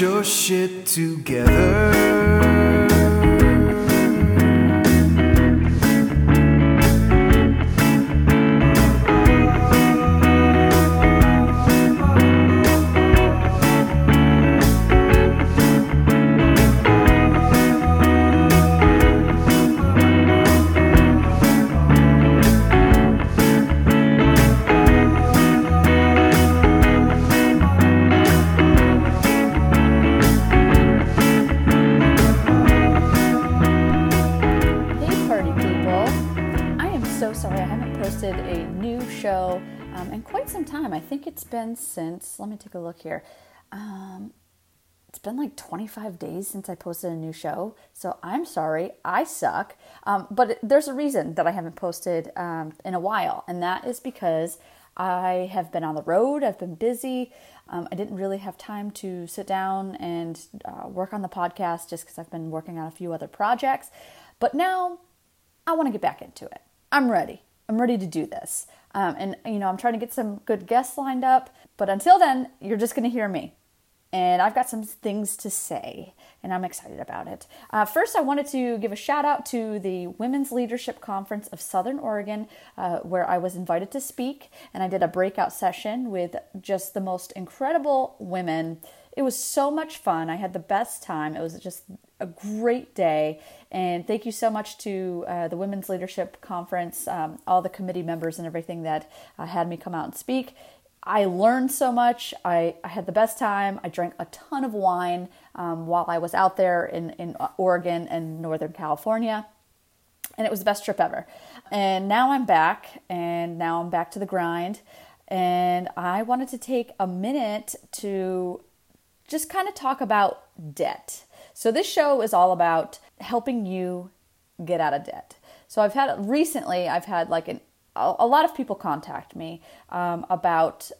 Your shit together. In quite some time. I think it's been since, let me take a look here. Um, it's been like 25 days since I posted a new show. So I'm sorry, I suck. Um, but there's a reason that I haven't posted um, in a while, and that is because I have been on the road, I've been busy. Um, I didn't really have time to sit down and uh, work on the podcast just because I've been working on a few other projects. But now I want to get back into it. I'm ready. I'm ready to do this. Um, and, you know, I'm trying to get some good guests lined up. But until then, you're just going to hear me. And I've got some things to say, and I'm excited about it. Uh, first, I wanted to give a shout out to the Women's Leadership Conference of Southern Oregon, uh, where I was invited to speak, and I did a breakout session with just the most incredible women. It was so much fun. I had the best time. It was just a great day. And thank you so much to uh, the Women's Leadership Conference, um, all the committee members, and everything that uh, had me come out and speak. I learned so much. I, I had the best time. I drank a ton of wine um, while I was out there in, in Oregon and Northern California. And it was the best trip ever. And now I'm back, and now I'm back to the grind. And I wanted to take a minute to just kind of talk about debt. So, this show is all about helping you get out of debt. So, I've had recently, I've had like an, a, lot of people contact me um, about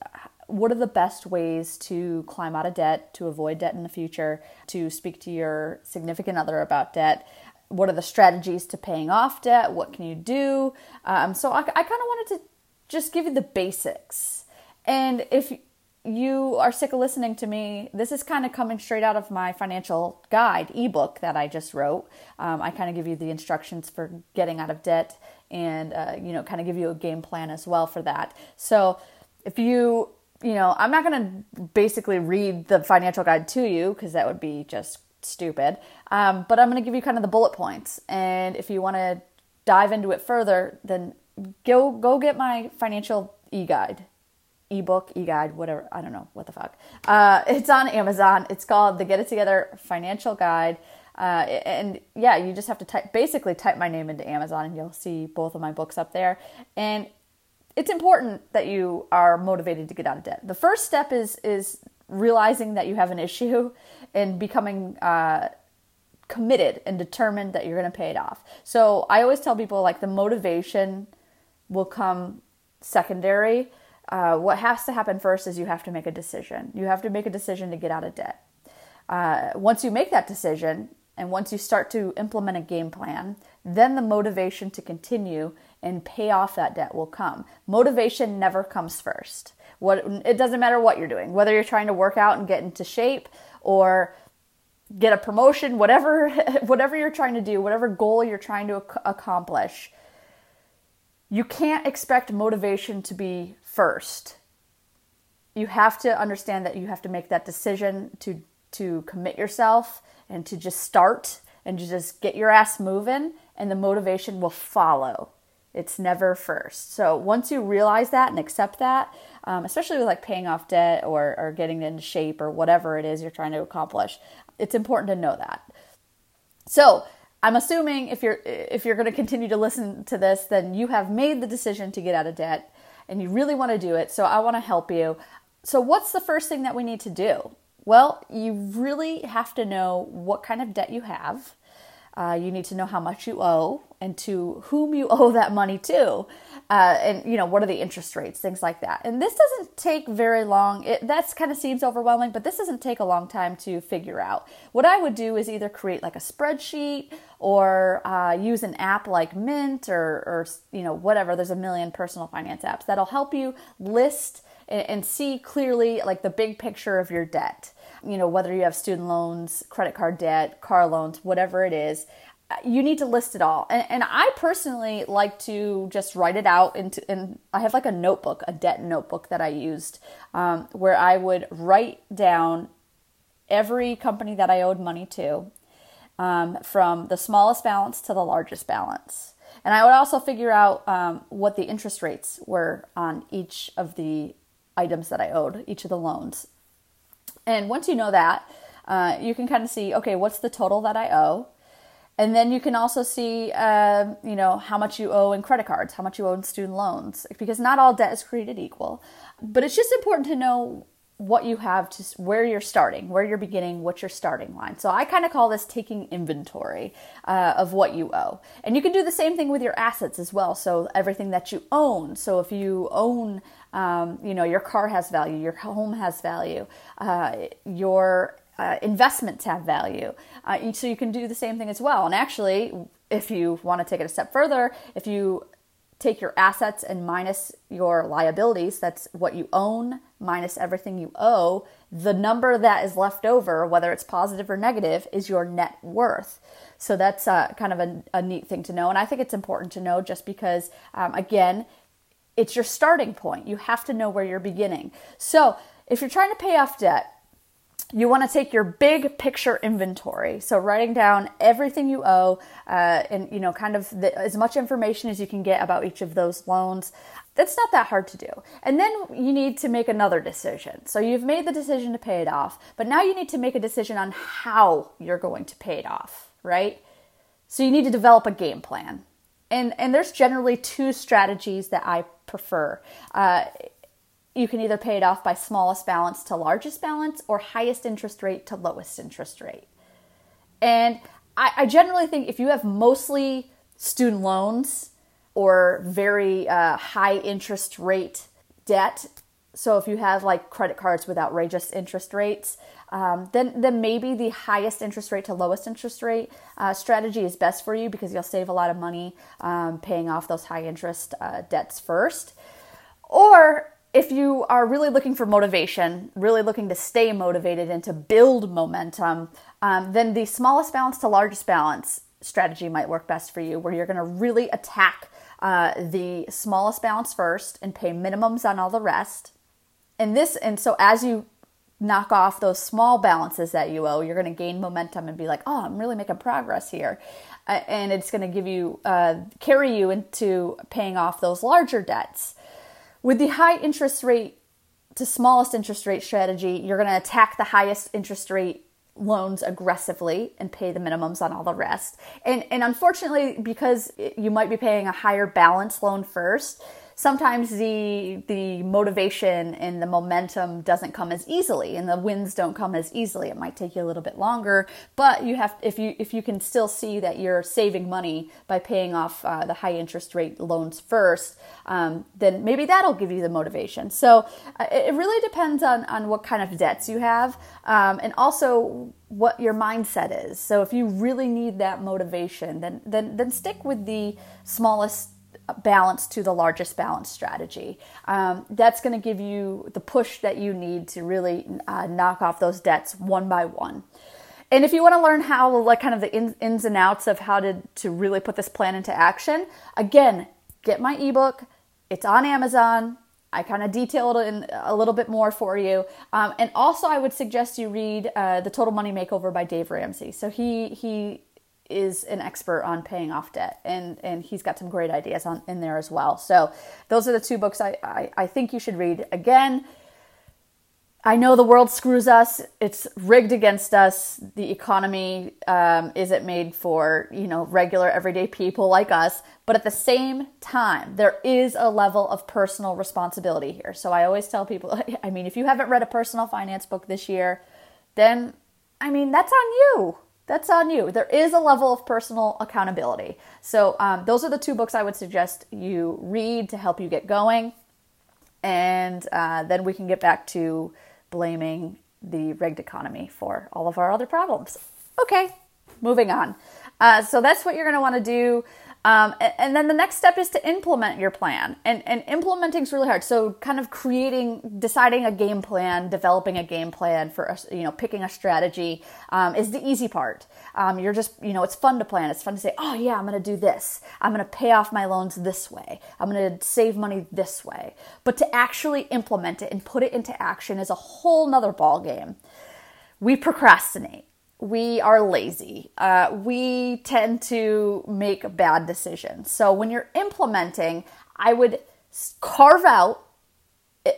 what are the best ways to climb out of debt, to avoid debt in the future, to speak to your significant other about debt. What are the strategies to paying off debt? What can you do? Um, so, I, I kind of wanted to just give you the basics. And if you are sick of listening to me, this is kind of coming straight out of my financial guide ebook that I just wrote. Um, I kind of give you the instructions for getting out of debt and, uh, you know, kind of give you a game plan as well for that. So if you, you know, I'm not going to basically read the financial guide to you because that would be just stupid. Um, but I'm going to give you kind of the bullet points. And if you want to dive into it further, then go go get my financial e-guide ebook, e-guide, whatever. I don't know what the fuck. Uh, it's on Amazon. It's called the Get It Together Financial Guide. Uh, and yeah, you just have to type, basically type my name into Amazon, and you'll see both of my books up there. And it's important that you are motivated to get out of debt. The first step is is realizing that you have an issue and becoming uh, committed and determined that you're going to pay it off. So I always tell people like the motivation will come secondary. Uh, what has to happen first is you have to make a decision. You have to make a decision to get out of debt. Uh, once you make that decision and once you start to implement a game plan, then the motivation to continue and pay off that debt will come. Motivation never comes first. What it doesn't matter what you're doing, whether you're trying to work out and get into shape or get a promotion, whatever whatever you're trying to do, whatever goal you're trying to ac- accomplish, you can't expect motivation to be first. You have to understand that you have to make that decision to to commit yourself and to just start and to just get your ass moving and the motivation will follow. It's never first. So once you realize that and accept that, um, especially with like paying off debt or, or getting into shape or whatever it is you're trying to accomplish, it's important to know that. So I'm assuming if you're if you're going to continue to listen to this, then you have made the decision to get out of debt and you really want to do it. So I want to help you. So what's the first thing that we need to do? Well, you really have to know what kind of debt you have. Uh, you need to know how much you owe and to whom you owe that money to, uh, and you know what are the interest rates, things like that. And this doesn't take very long. It that kind of seems overwhelming, but this doesn't take a long time to figure out. What I would do is either create like a spreadsheet or uh, use an app like Mint or or you know whatever. There's a million personal finance apps that'll help you list and, and see clearly like the big picture of your debt. You know, whether you have student loans, credit card debt, car loans, whatever it is, you need to list it all. And, and I personally like to just write it out into, and I have like a notebook, a debt notebook that I used, um, where I would write down every company that I owed money to, um, from the smallest balance to the largest balance. And I would also figure out um, what the interest rates were on each of the items that I owed, each of the loans. And once you know that, uh, you can kind of see okay, what's the total that I owe? And then you can also see, uh, you know, how much you owe in credit cards, how much you owe in student loans, because not all debt is created equal. But it's just important to know what you have to where you're starting, where you're beginning, what's your starting line. So I kind of call this taking inventory uh, of what you owe, and you can do the same thing with your assets as well. So everything that you own. So if you own, um, you know, your car has value, your home has value, uh, your uh, investments have value. Uh, so you can do the same thing as well. And actually, if you want to take it a step further, if you take your assets and minus your liabilities, that's what you own minus everything you owe, the number that is left over, whether it's positive or negative, is your net worth. So that's uh, kind of a, a, neat thing to know. And I think it's important to know just because, um, again, it's your starting point. You have to know where you're beginning. So if you're trying to pay off debt, you want to take your big picture inventory. So writing down everything you owe uh, and you know kind of the, as much information as you can get about each of those loans. That's not that hard to do. And then you need to make another decision. So you've made the decision to pay it off but now you need to make a decision on how you're going to pay it off right? So you need to develop a game plan and and there's generally two strategies that i prefer uh, you can either pay it off by smallest balance to largest balance or highest interest rate to lowest interest rate. And I, I generally think if you have mostly student loans or very uh, high interest rate debt, so if you have like credit cards with outrageous interest rates, um, then then maybe the highest interest rate to lowest interest rate uh, strategy is best for you because you'll save a lot of money um, paying off those high interest uh, debts first. Or if you are really looking for motivation, really looking to stay motivated and to build momentum, um, then the smallest balance to largest balance strategy might work best for you, where you're going to really attack uh, the smallest balance first and pay minimums on all the rest. And this, and so as you knock off those small balances that you owe, you're going to gain momentum and be like, oh, I'm really making progress here. Uh, and it's going to give you, uh, carry you into paying off those larger debts. With the high interest rate to smallest interest rate strategy, you're going to attack the highest interest rate loans aggressively and pay the minimums on all the rest. And and unfortunately because you might be paying a higher balance loan first, sometimes the the motivation and the momentum doesn't come as easily and the wins don't come as easily. It might take you a little bit longer but you have if you if you can still see that you're saving money by paying off uh, the high interest rate loans first um, then maybe that'll give you the motivation. So uh, it really depends on on what kind of debts you have um, and also what your mindset is. So if you really need that motivation then then then stick with the smallest balance to the largest balance strategy. Um, that's going to give you the push that you need to really uh, knock off those debts one by one. And if you want to learn how, like, kind of the ins, and outs of how to, to really put this plan into action, again, get my ebook. It's on Amazon. I kind of detailed it in a little bit more for you. Um, and also, I would suggest you read uh, The Total Money Makeover by Dave Ramsey. So he he is an expert on paying off debt and and he's got some great ideas on in there as well so those are the two books I, I, I think you should read again I know the world screws us. It's rigged against us. The economy um, isn't made for you know regular everyday people like us. But at the same time, there is a level of personal responsibility here. So I always tell people, I mean, if you haven't read a personal finance book this year, then I mean that's on you that's on you. There is a level of personal accountability. So, um, those are the two books I would suggest you read to help you get going. And uh, then we can get back to blaming the rigged economy for all of our other problems. Okay, moving on. Uh, so, that's what you're going to want to do. Um, and, and, then the next step is to implement your plan. And, and implementing is really hard. So kind of creating, deciding a game plan, developing a game plan for, a, you know, picking a strategy um, is the easy part. Um, you're just, you know, it's fun to plan. It's fun to say, oh yeah, I'm going to do this. I'm going to pay off my loans this way. I'm going to save money this way. But to actually implement it and put it into action is a whole nother ball game. We procrastinate we are lazy. Uh, we tend to make bad decisions. So when you're implementing, I would carve out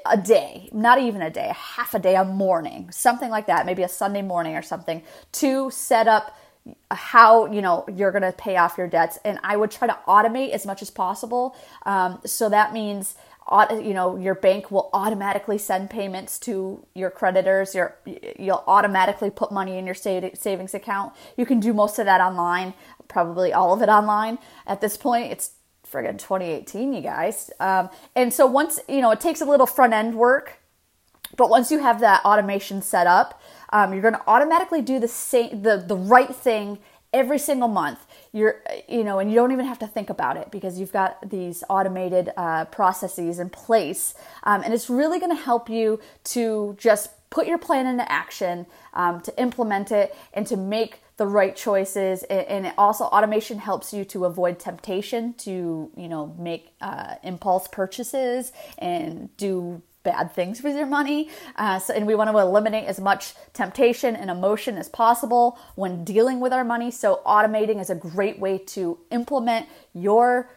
a day, not even a day, a half a day, a morning, something like that, maybe a Sunday morning or something, to set up how you know you're going to pay off your debts and i would try to automate as much as possible um, so that means you know your bank will automatically send payments to your creditors. Your you'll automatically put money in your savings account. You can do most of that online probably all of it online. At this point it's friggin 2018 you guys. Um, and so once you know it takes a little front end work but once you have that automation set up um, you're going to automatically do the same the, the right thing every single month you're you know and you don't even have to think about it because you've got these automated uh, processes in place. Um, and it's really going to help you to just put your plan into action um, to implement it and to make the right choices. And, it also automation helps you to avoid temptation to you know make uh, impulse purchases and do bad things with your money. Uh, so, and we want to eliminate as much temptation and emotion as possible when dealing with our money. So, automating is a great way to implement your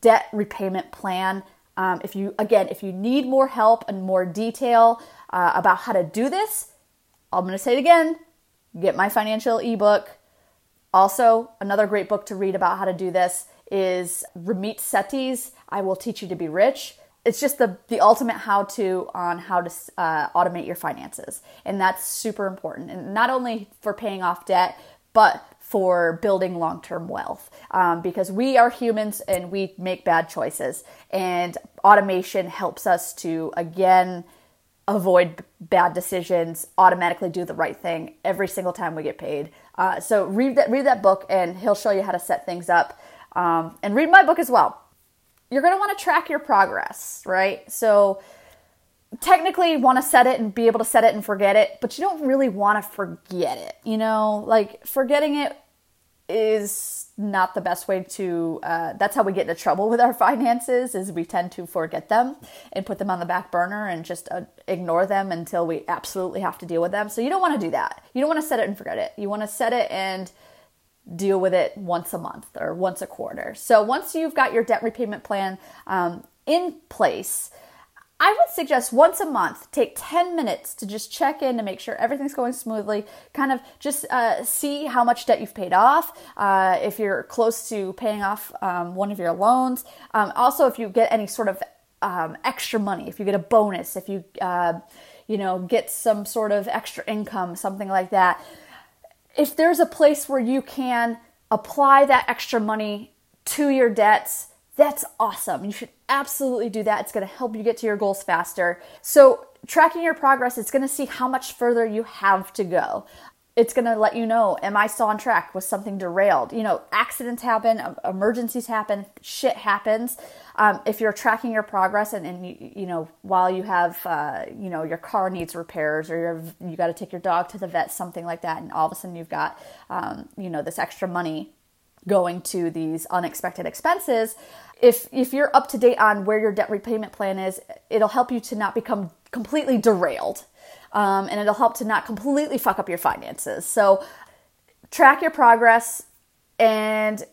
debt repayment plan. Um, if you, again, if you need more help and more detail uh, about how to do this, I'm going to say it again get my financial ebook. Also, another great book to read about how to do this is Ramit Sethi's I Will Teach You to Be Rich it's just the the ultimate how to on how to uh, automate your finances, and that's super important, and not only for paying off debt, but for building long term wealth. Um, because we are humans and we make bad choices, and automation helps us to again avoid bad decisions, automatically do the right thing every single time we get paid. Uh, so read that read that book, and he'll show you how to set things up. Um, and read my book as well you're going to want to track your progress, right? So technically you want to set it and be able to set it and forget it, but you don't really want to forget it. You know, like forgetting it is not the best way to uh, that's how we get into trouble with our finances is we tend to forget them and put them on the back burner and just uh, ignore them until we absolutely have to deal with them so you don't want to do that you don't want to set it and forget it you want to set it and deal with it once a month or once a quarter. So once you've got your debt repayment plan um, in place, I would suggest once a month, take 10 minutes to just check in to make sure everything's going smoothly. Kind of just uh, see how much debt you've paid off, uh, if you're close to paying off um, one of your loans. Um, also, if you get any sort of um, extra money, if you get a bonus, if you, uh, you know, get some sort of extra income, something like that if there's a place where you can apply that extra money to your debts, that's awesome. You should absolutely do that. It's going to help you get to your goals faster. So, tracking your progress, it's going to see how much further you have to go it's going to let you know am i still on track? Was something derailed? You know accidents happen emergencies happen shit happens. Um, if you're tracking your progress and, and you, you know while you have uh, you know your car needs repairs or you've you got to take your dog to the vet something like that and all of a sudden you've got um, you know this extra money going to these unexpected expenses if if you're up to date on where your debt repayment plan is it'll help you to not become completely derailed um, and it'll help to not completely fuck up your finances. So track your progress and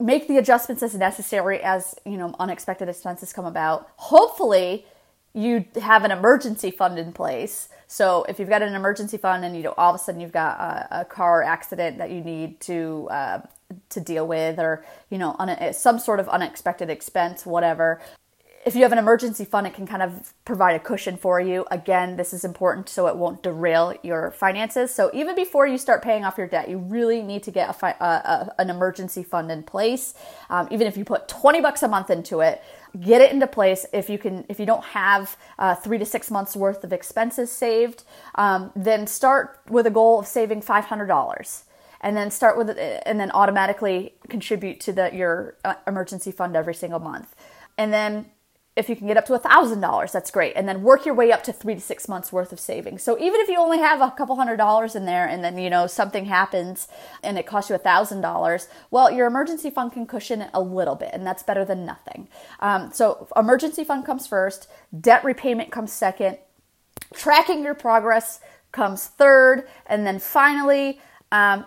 make the adjustments as necessary as you know unexpected expenses come about. Hopefully, you have an emergency fund in place. So if you've got an emergency fund and you know all of a sudden you've got a, a car accident that you need to uh, to deal with, or you know un- some sort of unexpected expense, whatever, if you have an emergency fund, it can kind of provide a cushion for you. Again, this is important so it won't derail your finances. So even before you start paying off your debt, you really need to get a, a an emergency fund in place. Um, even if you put 20 bucks a month into it, get it into place. If you can, if you don't have uh, three to six months worth of expenses saved, um, then start with a goal of saving $500 and then start with and then automatically contribute to the your uh, emergency fund every single month. And then if you can get up to $1,000, that's great. And then work your way up to three to six months worth of savings. So even if you only have a couple hundred dollars in there and then, you know, something happens and it costs you $1,000, well, your emergency fund can cushion it a little bit and that's better than nothing. Um, so emergency fund comes first, debt repayment comes second, tracking your progress comes third. And then finally, um,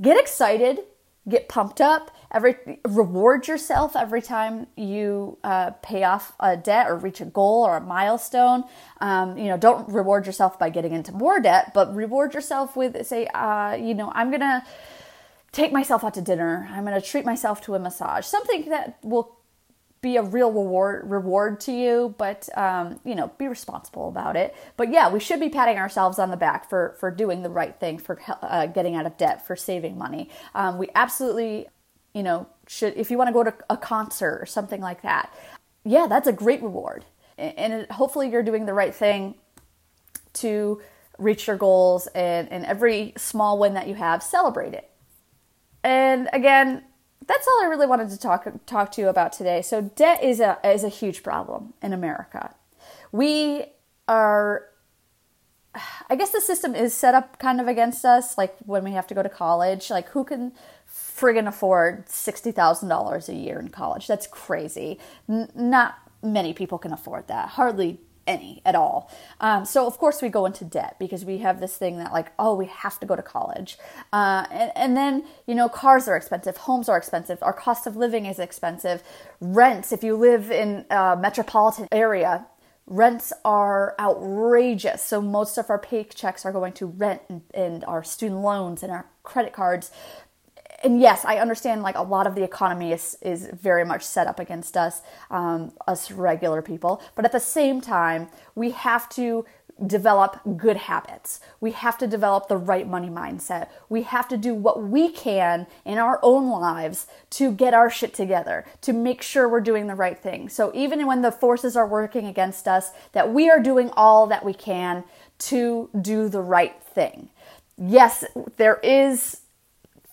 get excited, get pumped up every reward yourself every time you uh, pay off a debt or reach a goal or a milestone. Um, you know don't reward yourself by getting into more debt but reward yourself with say uh, you know i'm gonna take myself out to dinner. I'm gonna treat myself to a massage. Something that will be a real reward reward to you but um, you know be responsible about it. But yeah we should be patting ourselves on the back for for doing the right thing for uh, getting out of debt for saving money. Um, we absolutely you know, should if you want to go to a concert or something like that, yeah, that's a great reward. And it, hopefully you're doing the right thing to reach your goals and, and every small win that you have, celebrate it. And again, that's all I really wanted to talk talk to you about today. So debt is a is a huge problem in America. We are I guess the system is set up kind of against us like when we have to go to college, like who can friggin' afford $60,000 a year in college. That's crazy. N- not many people can afford that. Hardly any at all. Um, so of course we go into debt because we have this thing that like, oh, we have to go to college. Uh, and, and then, you know, cars are expensive, homes are expensive, our cost of living is expensive. Rents, if you live in a metropolitan area, rents are outrageous. So most of our paychecks are going to rent and, and our student loans and our credit cards and yes, I understand like a lot of the economy is, is very much set up against us, um, us regular people. But at the same time, we have to develop good habits. We have to develop the right money mindset. We have to do what we can in our own lives to get our shit together, to make sure we're doing the right thing. So even when the forces are working against us, that we are doing all that we can to do the right thing. Yes, there is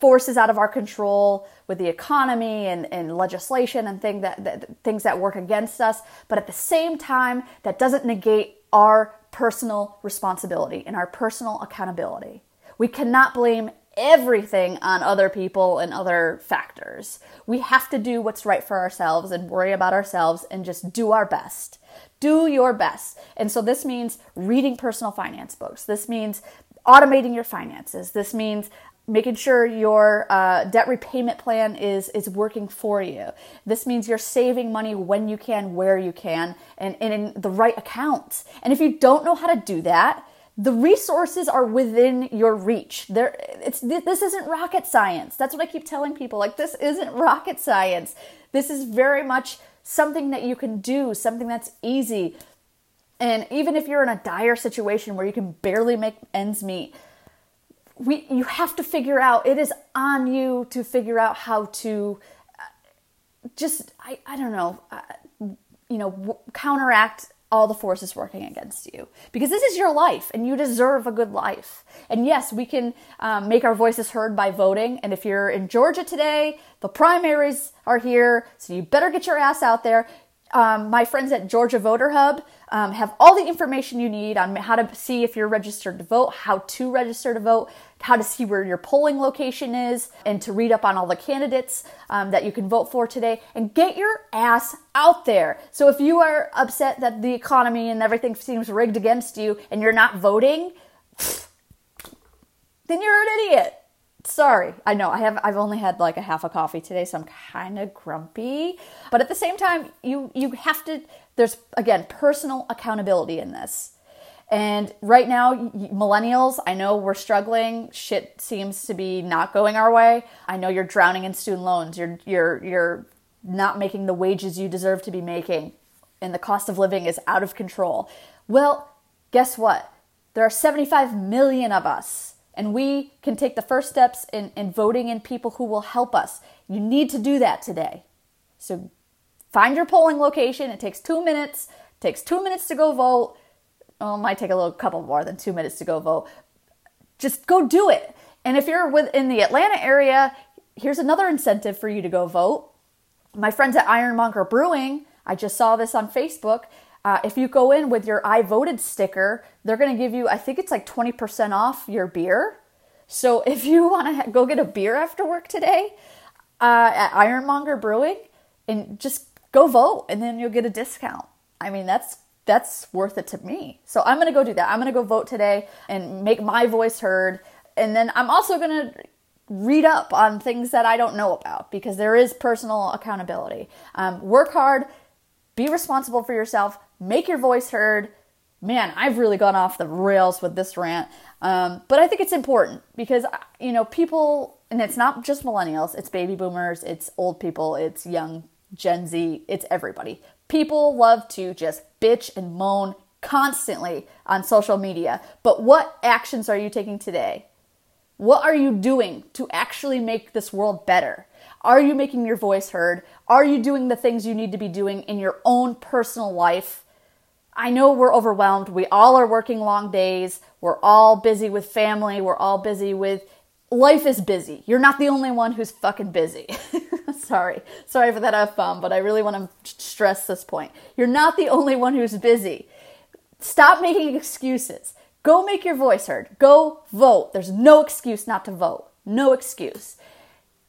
forces out of our control with the economy and, and legislation and thing that, that, things that work against us. But at the same time, that doesn't negate our personal responsibility and our personal accountability. We cannot blame everything on other people and other factors. We have to do what's right for ourselves and worry about ourselves and just do our best. Do your best. And so this means reading personal finance books. This means automating your finances. This means making sure your uh, debt repayment plan is is working for you. This means you're saving money when you can, where you can, and, and in the right accounts. And if you don't know how to do that, the resources are within your reach. There, it's this isn't rocket science. That's what I keep telling people. Like this isn't rocket science. This is very much something that you can do, something that's easy. And even if you're in a dire situation where you can barely make ends meet, we you have to figure out it is on you to figure out how to uh, just I, I don't know uh, you know w- counteract all the forces working against you. Because this is your life and you deserve a good life. And yes we can um, make our voices heard by voting. And if you're in georgia today the primaries are here so you better get your ass out there um, my friends at Georgia Voter Hub um, have all the information you need on how to see if you're registered to vote, how to register to vote, how to see where your polling location is, and to read up on all the candidates um, that you can vote for today. And get your ass out there. So if you are upset that the economy and everything seems rigged against you and you're not voting, then you're an idiot sorry. I know. I have i've only had like a half a coffee today so i'm kind of grumpy. But at the same time you you have to there's again personal accountability in this. And right now millennials i know we're struggling. Shit seems to be not going our way. I know you're drowning in student loans. You're you're you're not making the wages you deserve to be making and the cost of living is out of control. Well guess what? There are 75 million of us and we can take the first steps in, in voting in people who will help us. You need to do that today. So find your polling location. It takes two minutes. It takes two minutes to go vote. Well, it might take a little couple more than two minutes to go vote. Just go do it. And if you're within the Atlanta area, here's another incentive for you to go vote. My friends at Ironmonger Brewing, I just saw this on Facebook. Uh, if you go in with your I voted sticker, they're going to give you, I think it's like 20% off your beer. So if you want to go get a beer after work today uh, at Ironmonger Brewing, and just go vote, and then you'll get a discount. I mean, that's that's worth it to me. So I'm going to go do that. I'm going to go vote today and make my voice heard. And then I'm also going to read up on things that I don't know about because there is personal accountability. Um, work hard, be responsible for yourself, make your voice heard. Man, I've really gone off the rails with this rant. Um, but I think it's important because, you know, people, and it's not just millennials, it's baby boomers, it's old people, it's young Gen Z, it's everybody. People love to just bitch and moan constantly on social media. But what actions are you taking today? What are you doing to actually make this world better? Are you making your voice heard? Are you doing the things you need to be doing in your own personal life? I know we're overwhelmed. We all are working long days. We're all busy with family. We're all busy with life is busy. You're not the only one who's fucking busy. Sorry. Sorry for that F bomb, but I really want to stress this point. You're not the only one who's busy. Stop making excuses. Go make your voice heard. Go vote. There's no excuse not to vote. No excuse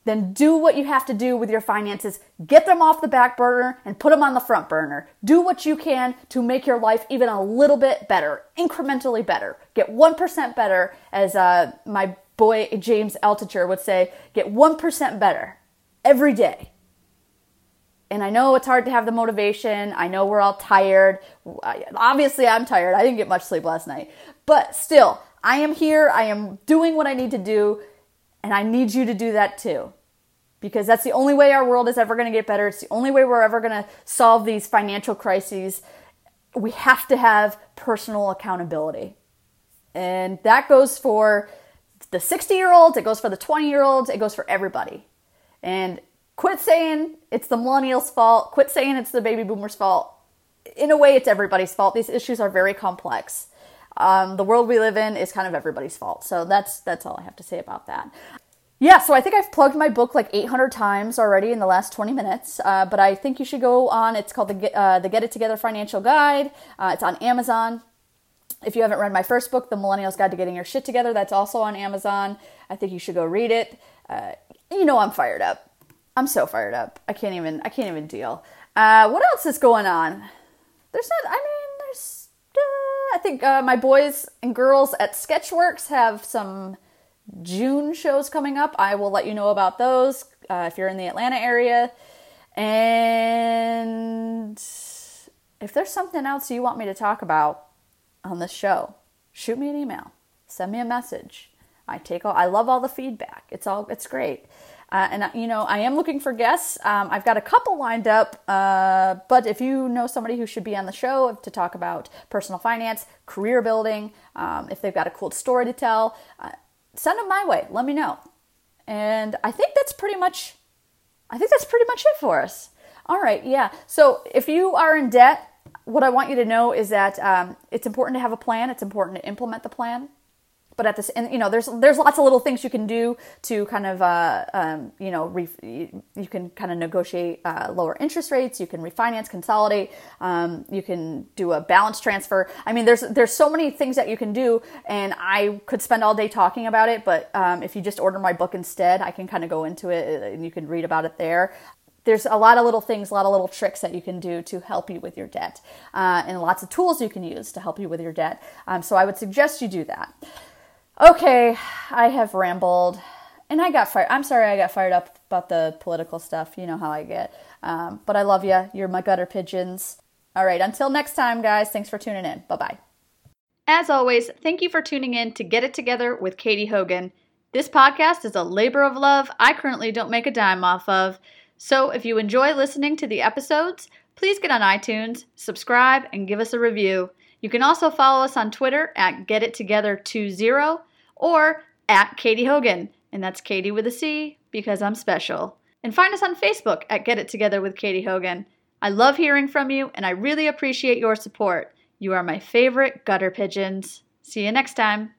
then do what you have to do with your finances. Get them off the back burner and put them on the front burner. Do what you can to make your life even a little bit better, incrementally better. Get 1% better, as uh, my boy James Altucher would say, get 1% better every day. And I know it's hard to have the motivation. I know we're all tired. Obviously, I'm tired. I didn't get much sleep last night. But still, I am here. I am doing what I need to do and I need you to do that too. Because that's the only way our world is ever going to get better. It's the only way we're ever going to solve these financial crises. We have to have personal accountability. And that goes for the 60 year olds, it goes for the 20 year olds, it goes for everybody. And quit saying it's the millennials' fault, quit saying it's the baby boomers' fault. In a way, it's everybody's fault. These issues are very complex um, the world we live in is kind of everybody's fault. So that's that's all I have to say about that. Yeah, so I think I've plugged my book like 800 times already in the last 20 minutes, uh, but I think you should go on. It's called the uh, the Get It Together Financial Guide. Uh, it's on Amazon. If you haven't read my first book, The Millennials Guide to Getting Your Shit Together, that's also on Amazon. I think you should go read it. Uh, you know I'm fired up. I'm so fired up. I can't even I can't even deal. Uh, what else is going on? There's not. I mean, I think uh, my boys and girls at Sketchworks have some June shows coming up. I will let you know about those uh, if you're in the Atlanta area. And if there's something else you want me to talk about on this show, shoot me an email, send me a message. I take all, I love all the feedback. It's all it's great. Uh, and you know, I am looking for guests. Um, I've got a couple lined up, uh, but if you know somebody who should be on the show to talk about personal finance, career building, um, if they've got a cool story to tell, uh, send them my way. Let me know. And I think that's pretty much, I think that's pretty much it for us. All right, yeah. So if you are in debt, what I want you to know is that um, it's important to have a plan. It's important to implement the plan but at this and you know there's there's lots of little things you can do to kind of uh, um, you know you can kind of negotiate uh, lower interest rates you can refinance consolidate um, you can do a balance transfer i mean there's there's so many things that you can do and i could spend all day talking about it but um, if you just order my book instead i can kind of go into it and you can read about it there there's a lot of little things, a lot of little tricks that you can do to help you with your debt, uh, and lots of tools you can use to help you with your debt. Um, so I would suggest you do that. Okay, I have rambled and I got fired. I'm sorry I got fired up about the political stuff. You know how I get. Um, but I love you. You're my gutter pigeons. All right, until next time, guys, thanks for tuning in. Bye bye. As always, thank you for tuning in to Get It Together with Catie Hogan. This podcast is a labor of love I currently don't make a dime off of. So if you enjoy listening to the episodes, please get on iTunes, subscribe, and give us a review. You can also follow us on Twitter at GetItTogether20 or at Catie Hogan, and that's Catie with a C because I'm special. And find us on Facebook at Get It Together with Catie Hogan. I love hearing from you, and I really appreciate your support. You are my favorite gutter pigeons. See you next time.